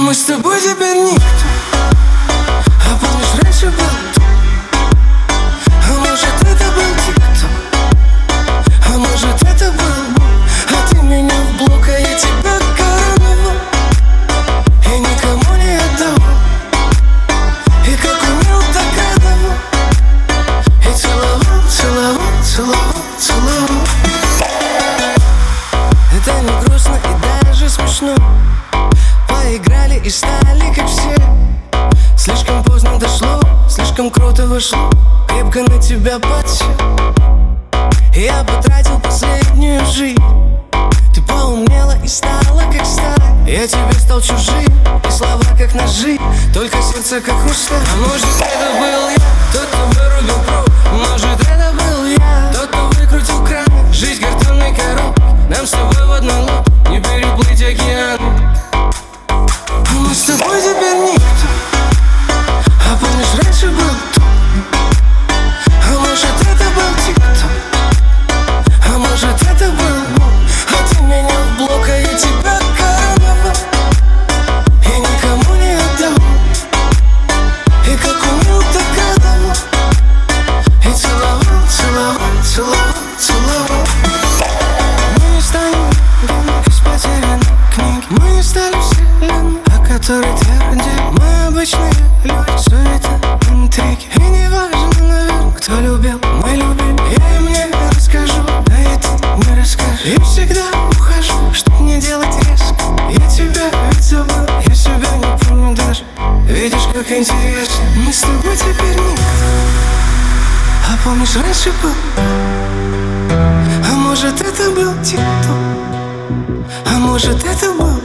мы с тобой теперь никто. А помнишь, раньше был и стали как все. Слишком поздно дошло, слишком круто вышло. Крепко на тебя подсел. Я потратил последнюю жизнь. Ты поумнела и стала как старая Я тебе стал чужим, и слова как ножи. Только сердце как хрусталь А может это был я, тот, кто вырубил провод Может это был я, тот, кто выкрутил кран. Жизнь картонной коробкой, нам с тобой в лодке. Не переплыть океан с тобой теперь никто интриги И не важно, кто любил, мы любим Я им не расскажу, а это не расскажешь. И всегда ухожу, чтоб не делать резко. Я тебя ведь забыл, я себя не помню даже. Видишь, как интересно. Мы с тобой теперь никто А помнишь, раньше был? А может, это был тик-ток? А может, это был